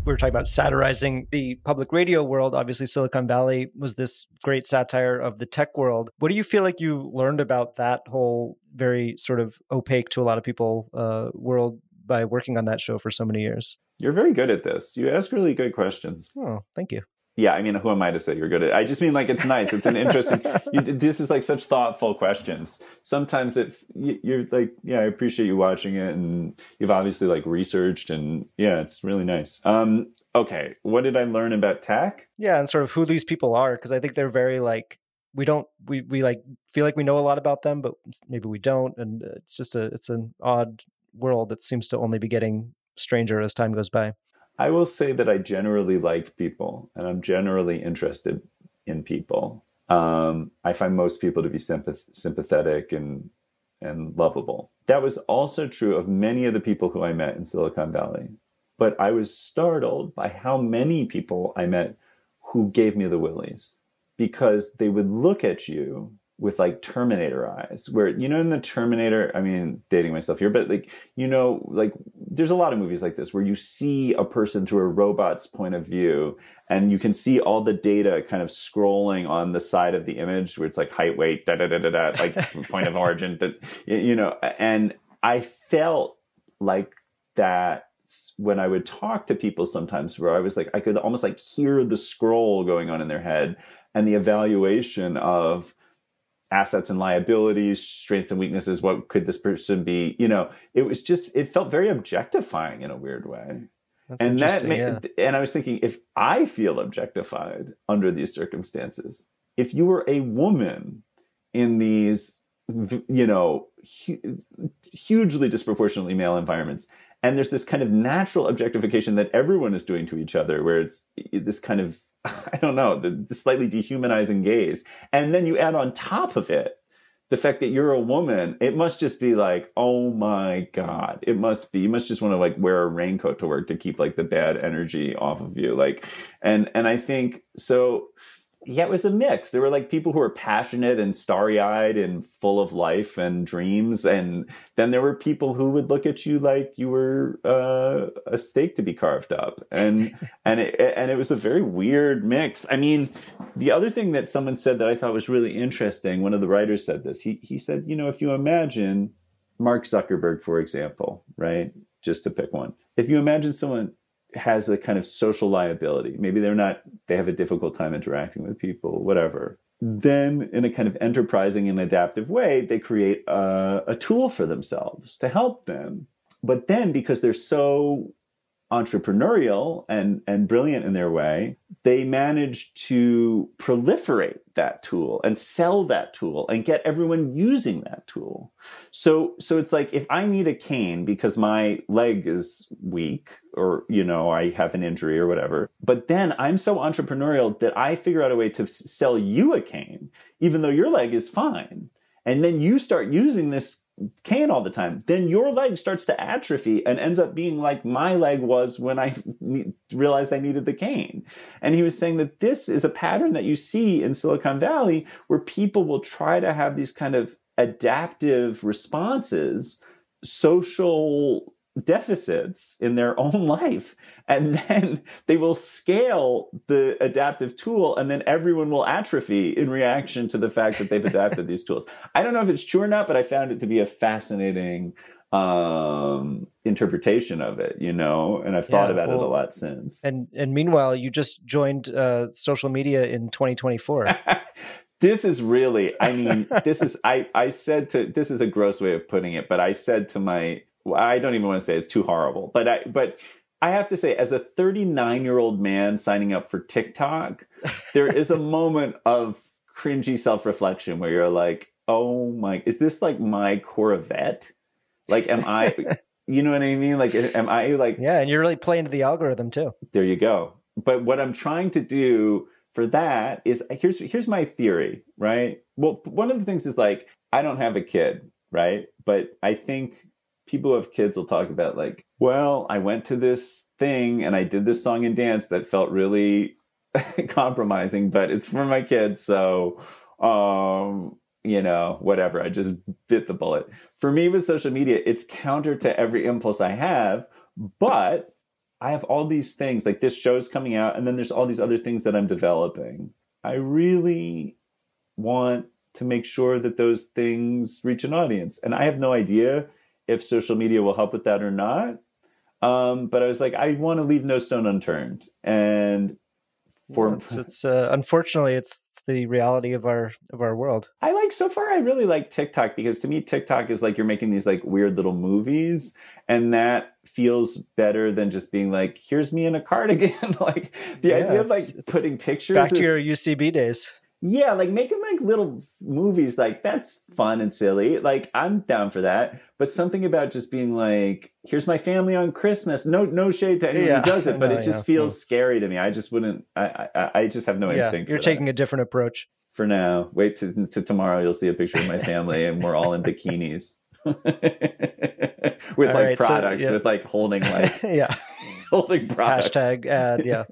We were talking about satirizing the public radio world. Obviously, Silicon Valley was this great satire of the tech world. What do you feel like you learned about that whole very sort of opaque to a lot of people uh, world by working on that show for so many years? You're very good at this. You ask really good questions. Oh, thank you. Yeah, I mean, who am I to say you're good at? It? I just mean like it's nice. It's an interesting. you, this is like such thoughtful questions. Sometimes it you- you're like, yeah, I appreciate you watching it, and you've obviously like researched, and yeah, it's really nice. Um, okay, what did I learn about tech? Yeah, and sort of who these people are because I think they're very like we don't we we like feel like we know a lot about them, but maybe we don't, and it's just a it's an odd world that seems to only be getting stranger as time goes by. I will say that I generally like people, and I'm generally interested in people. Um, I find most people to be sympath- sympathetic and and lovable. That was also true of many of the people who I met in Silicon Valley. But I was startled by how many people I met who gave me the willies because they would look at you with like Terminator eyes, where, you know, in the Terminator, I mean, dating myself here, but like, you know, like there's a lot of movies like this where you see a person through a robot's point of view and you can see all the data kind of scrolling on the side of the image where it's like height, weight, da da da da da, like point of origin, that, you know, and I felt like that when I would talk to people sometimes where I was like, I could almost like hear the scroll going on in their head and the evaluation of assets and liabilities, strengths and weaknesses. What could this person be? You know, it was just, it felt very objectifying in a weird way. That's and that, interesting, ma- yeah. and I was thinking, if I feel objectified under these circumstances, if you were a woman in these, you know, hu- hugely disproportionately male environments, and there's this kind of natural objectification that everyone is doing to each other, where it's this kind of, I don't know, the, slightly dehumanizing gaze, and then you add on top of it the fact that you're a woman, it must just be like, oh my God. It must be, you must just want to like wear a raincoat to work to keep like the bad energy off of you. Like, and, and I think so, yeah, it was a mix. There were like people who were passionate and starry eyed and full of life and dreams. And then there were people who would look at you like you were uh, a steak to be carved up. And, and it, and it was a very weird mix. I mean, the other thing that someone said that I thought was really interesting, one of the writers said this. He, he said, you know, if you imagine Mark Zuckerberg, for example, right? Just to pick one. If you imagine someone has a kind of social liability, maybe they're not, they have a difficult time interacting with people, whatever. Then, in a kind of enterprising and adaptive way, they create a, a tool for themselves to help them. But then, because they're so entrepreneurial and, and brilliant in their way, they manage to proliferate that tool and sell that tool and get everyone using that tool. So, so it's like if I need a cane because my leg is weak or, you know, I have an injury or whatever, but then I'm so entrepreneurial that I figure out a way to sell you a cane, even though your leg is fine. And then you start using this cane all the time, then your leg starts to atrophy and ends up being like my leg was when I realized I needed the cane. And he was saying that this is a pattern that you see in Silicon Valley where people will try to have these kind of adaptive responses, social deficits in their own life. And then they will scale the adaptive tool and then everyone will atrophy in reaction to the fact that they've adapted these tools. I don't know if it's true or not, but I found it to be a fascinating um interpretation of it you know and i've thought Yeah, about it a lot since And and meanwhile, you just joined uh, social media in 2024. this is really i mean this is i i said to this is a gross way of putting it but i said to my well, i don't even want to say it's too horrible but i but i have to say as a 39 year old man signing up for tiktok there is a moment of cringy self-reflection where you're like oh my is this like my corvette like am i you know what i mean like am i like yeah, and you're really playing to the algorithm too. there you go. But what I'm trying to do for that is here's here's my theory, right? Well, one of the things is like I don't have a kid, right? But I think people who have kids will talk about like, well, I went to this thing and I did this song and dance that felt really compromising, but it's for my kids, so um you know, whatever. I just bit the bullet. For me with social media, it's counter to every impulse I have, but I have all these things like this show's coming out, and then there's all these other things that I'm developing. I really want to make sure that those things reach an audience. And I have no idea if social media will help with that or not. Um, but I was like, I want to leave no stone unturned. And for it's, it's uh, unfortunately it's the reality of our of our world. I like so far I really like TikTok because to me TikTok is like you're making these like weird little movies and that feels better than just being like here's me in a cardigan like the Yeah, idea of like putting pictures Back to is- your UCB days. Yeah like making like little movies like that's fun and silly like I'm down for that but something about just being like here's my family on Christmas no no shade to anyone Yeah, who does it but no, it just yeah, feels scary to me I just wouldn't I I, I just have no instinct. yeah, you're for that taking a different approach. for now. Wait to, to tomorrow. You'll see a picture of my family, and we're all in bikinis with All like right, so, products, yeah. with like holding like yeah. holding products. Hashtag ad. Yeah.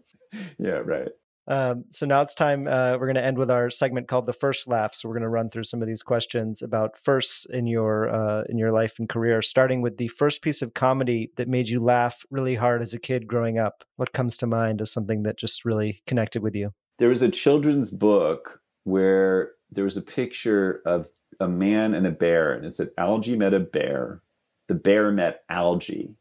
yeah, right. Um, so now it's time. Uh, we're going to end with our segment called the first laugh. So we're going to run through some of these questions about firsts in your uh, in your life and career, starting with the first piece of comedy that made you laugh really hard as a kid growing up. What comes to mind as something that just really connected with you? There was a children's book where there was a picture of a man and a bear, and it said Algy met a bear, the bear met Algy.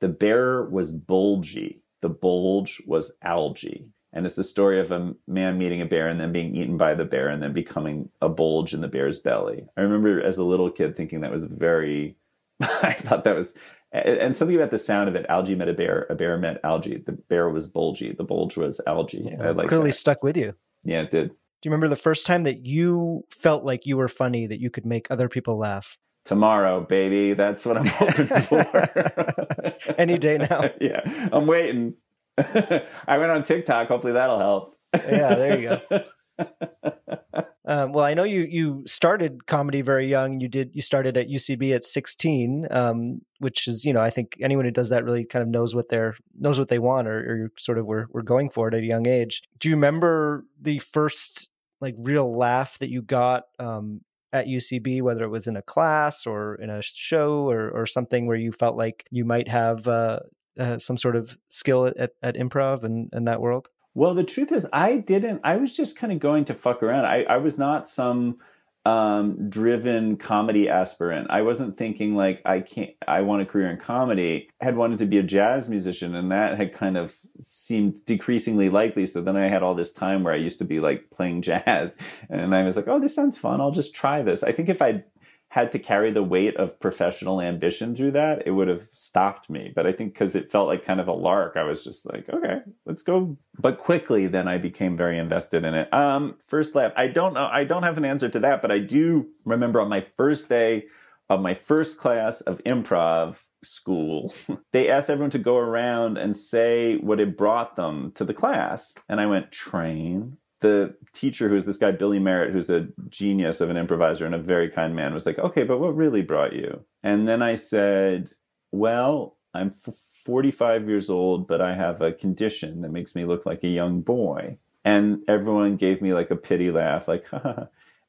The bear was bulgy. The bulge was Algy. And it's the story of a man meeting a bear and then being eaten by the bear and then becoming a bulge in the bear's belly. I remember as a little kid thinking that was very, I thought that was, and something about the sound of it. Algy met a bear, a bear met Algy. The bear was bulgy, the bulge was Algy. Yeah, I like clearly that. stuck with you. Yeah, it did. Do you remember the first time that you felt like you were funny, that you could make other people laugh? Tomorrow, baby. That's what I'm hoping for. Any day now. yeah, I'm waiting. I went on TikTok. Hopefully that'll help. yeah, there you go. Um, well, I know you you started comedy very young. You did you started at UCB at 16, um, which is you know I think anyone who does that really kind of knows what they're knows what they want or, or sort of were were going for it at a young age. Do you remember the first like real laugh that you got um, at UCB, whether it was in a class or in a show or or something where you felt like you might have uh, uh, some sort of skill at, at improv and, and that world? Well, the truth is, I didn't. I was just kind of going to fuck around. I, I was not some um, driven comedy aspirant. I wasn't thinking like I can't. I want a career in comedy. I had wanted to be a jazz musician, and that had kind of seemed decreasingly likely. So then I had all this time where I used to be like playing jazz, and I was like, "Oh, this sounds fun. I'll just try this." I think if I had to carry the weight of professional ambition through that, it would have stopped me. But I think because it felt like kind of a lark, I was just like, okay, let's go. But quickly, then I became very invested in it. Um, first laugh, I don't know, I don't have an answer to that, but I do remember on my first day of my first class of improv school, they asked everyone to go around and say what it brought them to the class. And I went, train, the teacher, who's this guy Billy Merritt, who's a genius of an improviser and a very kind man, was like, "Okay, but what really brought you?" And then I said, "Well, I'm 45 years old, but I have a condition that makes me look like a young boy." And everyone gave me like a pity laugh, like,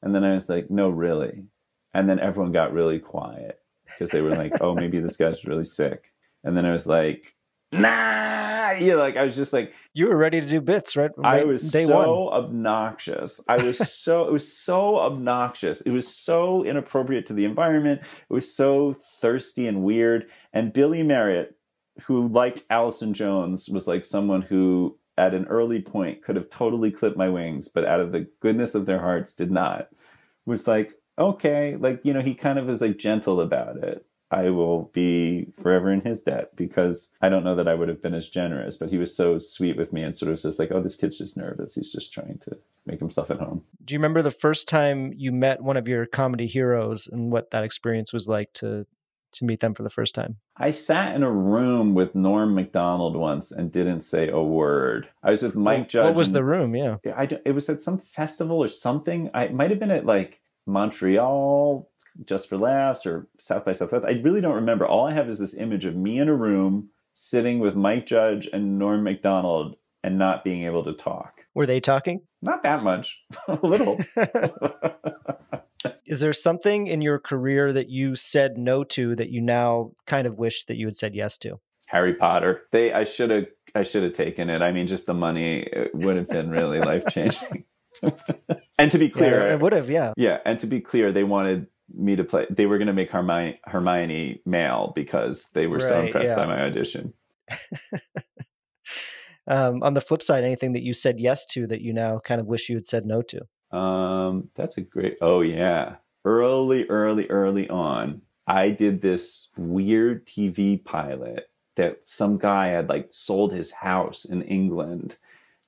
and then I was like, "No, really." And then everyone got really quiet because they were like, "Oh, maybe this guy's really sick." And then I was like, nah. Yeah like i was just like you were ready to do bits right, i was day so one. obnoxious. I was so it was so obnoxious. It was so inappropriate to the environment. It was so thirsty and weird. And billy Merritt who like allison jones was like someone who at an early point could have totally clipped my wings but out of the goodness of their hearts did not. Was like okay. Like you know he kind of was like gentle about it I will be forever in his debt because I don't know that I would have been as generous, but he was so sweet with me and sort of says like, "Oh, this kid's just nervous. He's just trying to make himself at home." Do you remember the first time you met one of your comedy heroes and what that experience was like to to meet them for the first time? I sat in a room with Norm Macdonald once and didn't say a word. I was with Mike Judge. What was the room? Yeah. I, it was at some festival or something. I it might have been at like Montreal, just for laughs, or South by Southwest. I really don't remember. All I have is this image of me in a room sitting with Mike Judge and Norm Macdonald and not being able to talk. Were they talking? Not that much, a little. Is there something in your career that you said no to that you now kind of wish that you had said yes to? Harry Potter. They, I should have, I should have taken it. I mean, just the money would have been really life changing. and to be clear, Yeah, it would have, yeah. Yeah, and to be clear, they wanted me to play. They were going to make Hermione, Hermione male because they were so impressed yeah. by my audition. Um, on the flip side, anything that you said yes to that you now kind of wish you had said no to? Um, that's a great. Oh yeah, early, early, early on, I did this weird TV pilot that some guy had like sold his house in England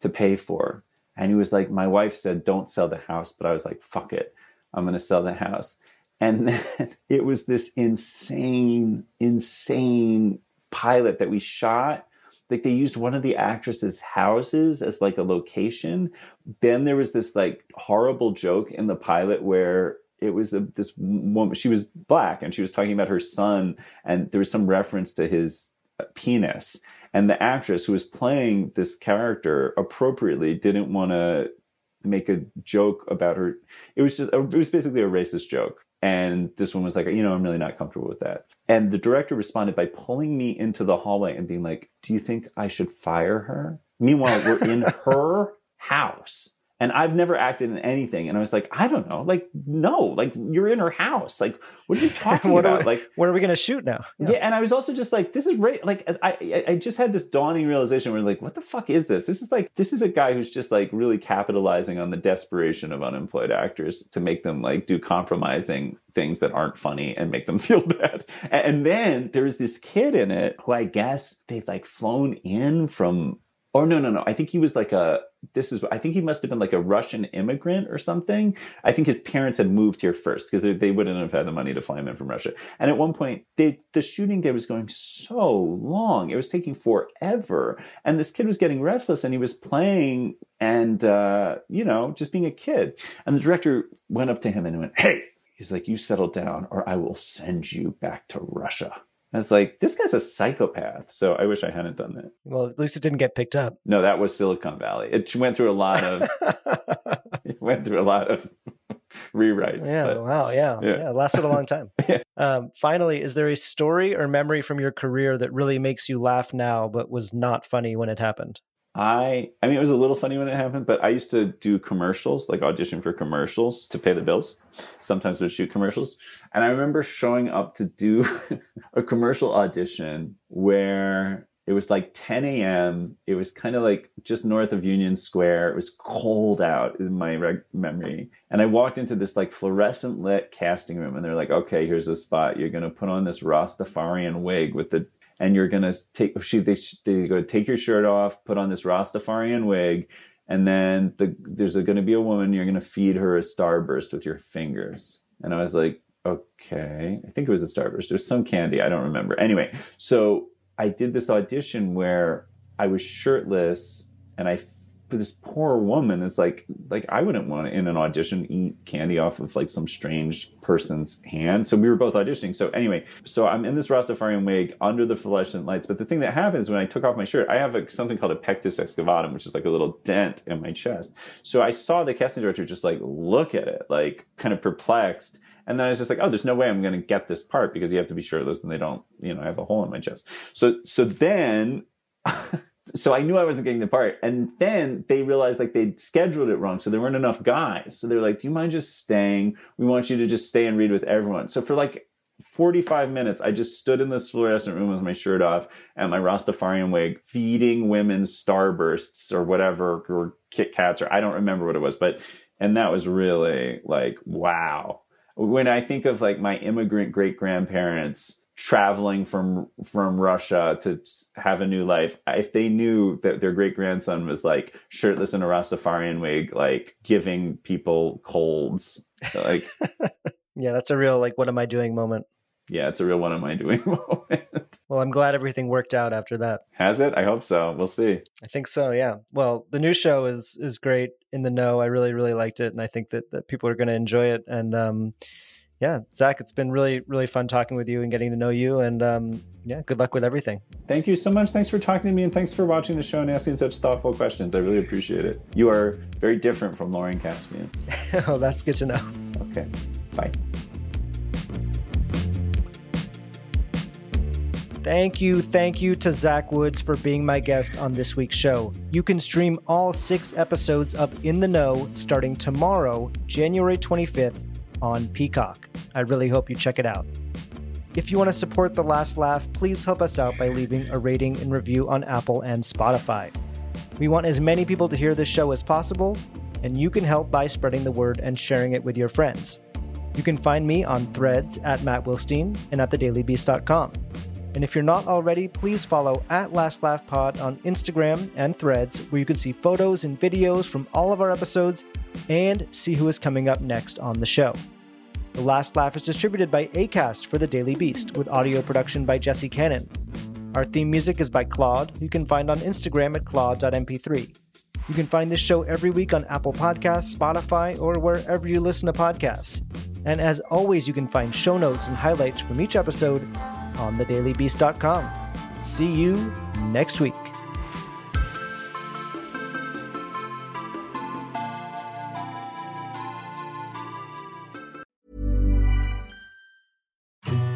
to pay for, and he was like, my wife said, "Don't sell the house," but I was like, "Fuck it, I'm gonna sell the house." And then it was this insane, insane pilot that we shot like they used one of the actresses' houses as like a location. Then there was this like horrible joke in the pilot where it was a, this woman. She was black and she was talking about her son, and there was some reference to his uh, penis. And the actress who was playing this character appropriately didn't want to make a joke about her. It was just it was basically a racist joke. And this one was like, you know, I'm really not comfortable with that. And the director responded by pulling me into the hallway and being like, Do you think I should fire her? Meanwhile, we're in her house And I've never acted in anything. And I was like, I don't know. Like, no, like you're in her house. Like, what are you talking what about? We, like, what are we going to shoot now? yeah. And I was also just like, this is right. Like, I, I, I just had this dawning realization where like, what the fuck is this? This is like, this is a guy who's just like really capitalizing on the desperation of unemployed actors to make them like do compromising things that aren't funny and make them feel bad. And then there's this kid in it who I guess they've like flown in from or no, no, no. I think he was like a, this is, I think he must have been like a Russian immigrant or something. I think his parents had moved here first because they, wouldn't have had the money to fly him in from Russia. And at one point, they, the shooting day was going so long. It was taking forever. And this kid was getting restless and he was playing and, uh, you know, just being a kid. And the director went up to him and went, Hey, he's like, you settle down or I will send you back to Russia. I was like, this guy's a psychopath. So I wish I hadn't done that. Well, at least it didn't get picked up. No, that was Silicon Valley. It went through a lot of it went through a lot of rewrites. Yeah, but, wow, yeah, yeah. yeah, lasted a long time. yeah. um, finally, is there a story or memory from your career that really makes you laugh now, but was not funny when it happened? I I mean it was a little funny when it happened, but I used to do commercials, like audition for commercials to pay the bills. Sometimes we'd shoot commercials. And I remember showing up to do a commercial audition where it was like 10 a.m. It was kind of like just north of Union Square. It was cold out in my reg- memory. And I walked into this like fluorescent lit casting room and they're like, okay, here's a spot. You're going to put on this Rastafarian wig with the and you're gonna take she they they go take your shirt off, put on this Rastafarian wig, and then the, there's going to be a woman. You're gonna feed her a starburst with your fingers. And I was like, okay, I think it was a starburst. It was some candy. I don't remember. Anyway, so I did this audition where I was shirtless and I this poor woman is like like I wouldn't want to in an audition eat candy off of like some strange person's hand. So we were both auditioning. So anyway, so I'm in this Rastafarian wig under the fluorescent lights. But the thing that happens when I took off my shirt, I have a, something called a pectus excavatum, which is like a little dent in my chest. So I saw the casting director just like look at it, like kind of perplexed. And then I was just like, oh, there's no way I'm going to get this part because you have to be shirtless and they don't, you know, I have a hole in my chest. So, so then so I knew I wasn't getting the part. And then they realized like they'd scheduled it wrong. So there weren't enough guys. So they're like, do you mind just staying? We want you to just stay and read with everyone. So for like 45 minutes, I just stood in this fluorescent room with my shirt off and my Rastafarian wig, feeding women starbursts or whatever, or Kit Kats, or I don't remember what it was, but, and that was really like, wow. When I think of like my immigrant great grandparents, traveling from from Russia to have a new life. If they knew that their great grandson was like shirtless in a Rastafarian wig, like giving people colds, like yeah, that's a real like what am I doing moment. Yeah, it's a real what am I doing moment. Well, I'm glad everything worked out after that. Has it? I hope so. We'll see. I think so. Yeah. Well, the new show is is great. In the know, I really really liked it, and I think that that people are going to enjoy it. And um, yeah, Zach, it's been really, really fun talking with you and getting to know you. And um, yeah, good luck with everything. Thank you so much. Thanks for talking to me and thanks for watching the show and asking such thoughtful questions. I really appreciate it. You are very different from Lauren Caspian. oh, that's good to know. Okay. Bye. Thank you, thank you to Zach Woods for being my guest on this week's show. You can stream all six episodes of In the Know starting tomorrow, January 25th, on Peacock. I really hope you check it out. If you want to support The Last Laugh, please help us out by leaving a rating and review on Apple and Spotify. We want as many people to hear this show as possible, and you can help by spreading the word and sharing it with your friends. You can find me on threads at Matt Wilstein and at thedailybeast.com. And if you're not already, please follow at Last Laugh Pod on Instagram and threads, where you can see photos and videos from all of our episodes and see who is coming up next on the show. The Last Laugh is distributed by ACAST for The Daily Beast, with audio production by Jesse Cannon. Our theme music is by Claude, you can find on Instagram at claude.mp3. You can find this show every week on Apple Podcasts, Spotify, or wherever you listen to podcasts. And as always, you can find show notes and highlights from each episode on thedailybeast.com. See you next week.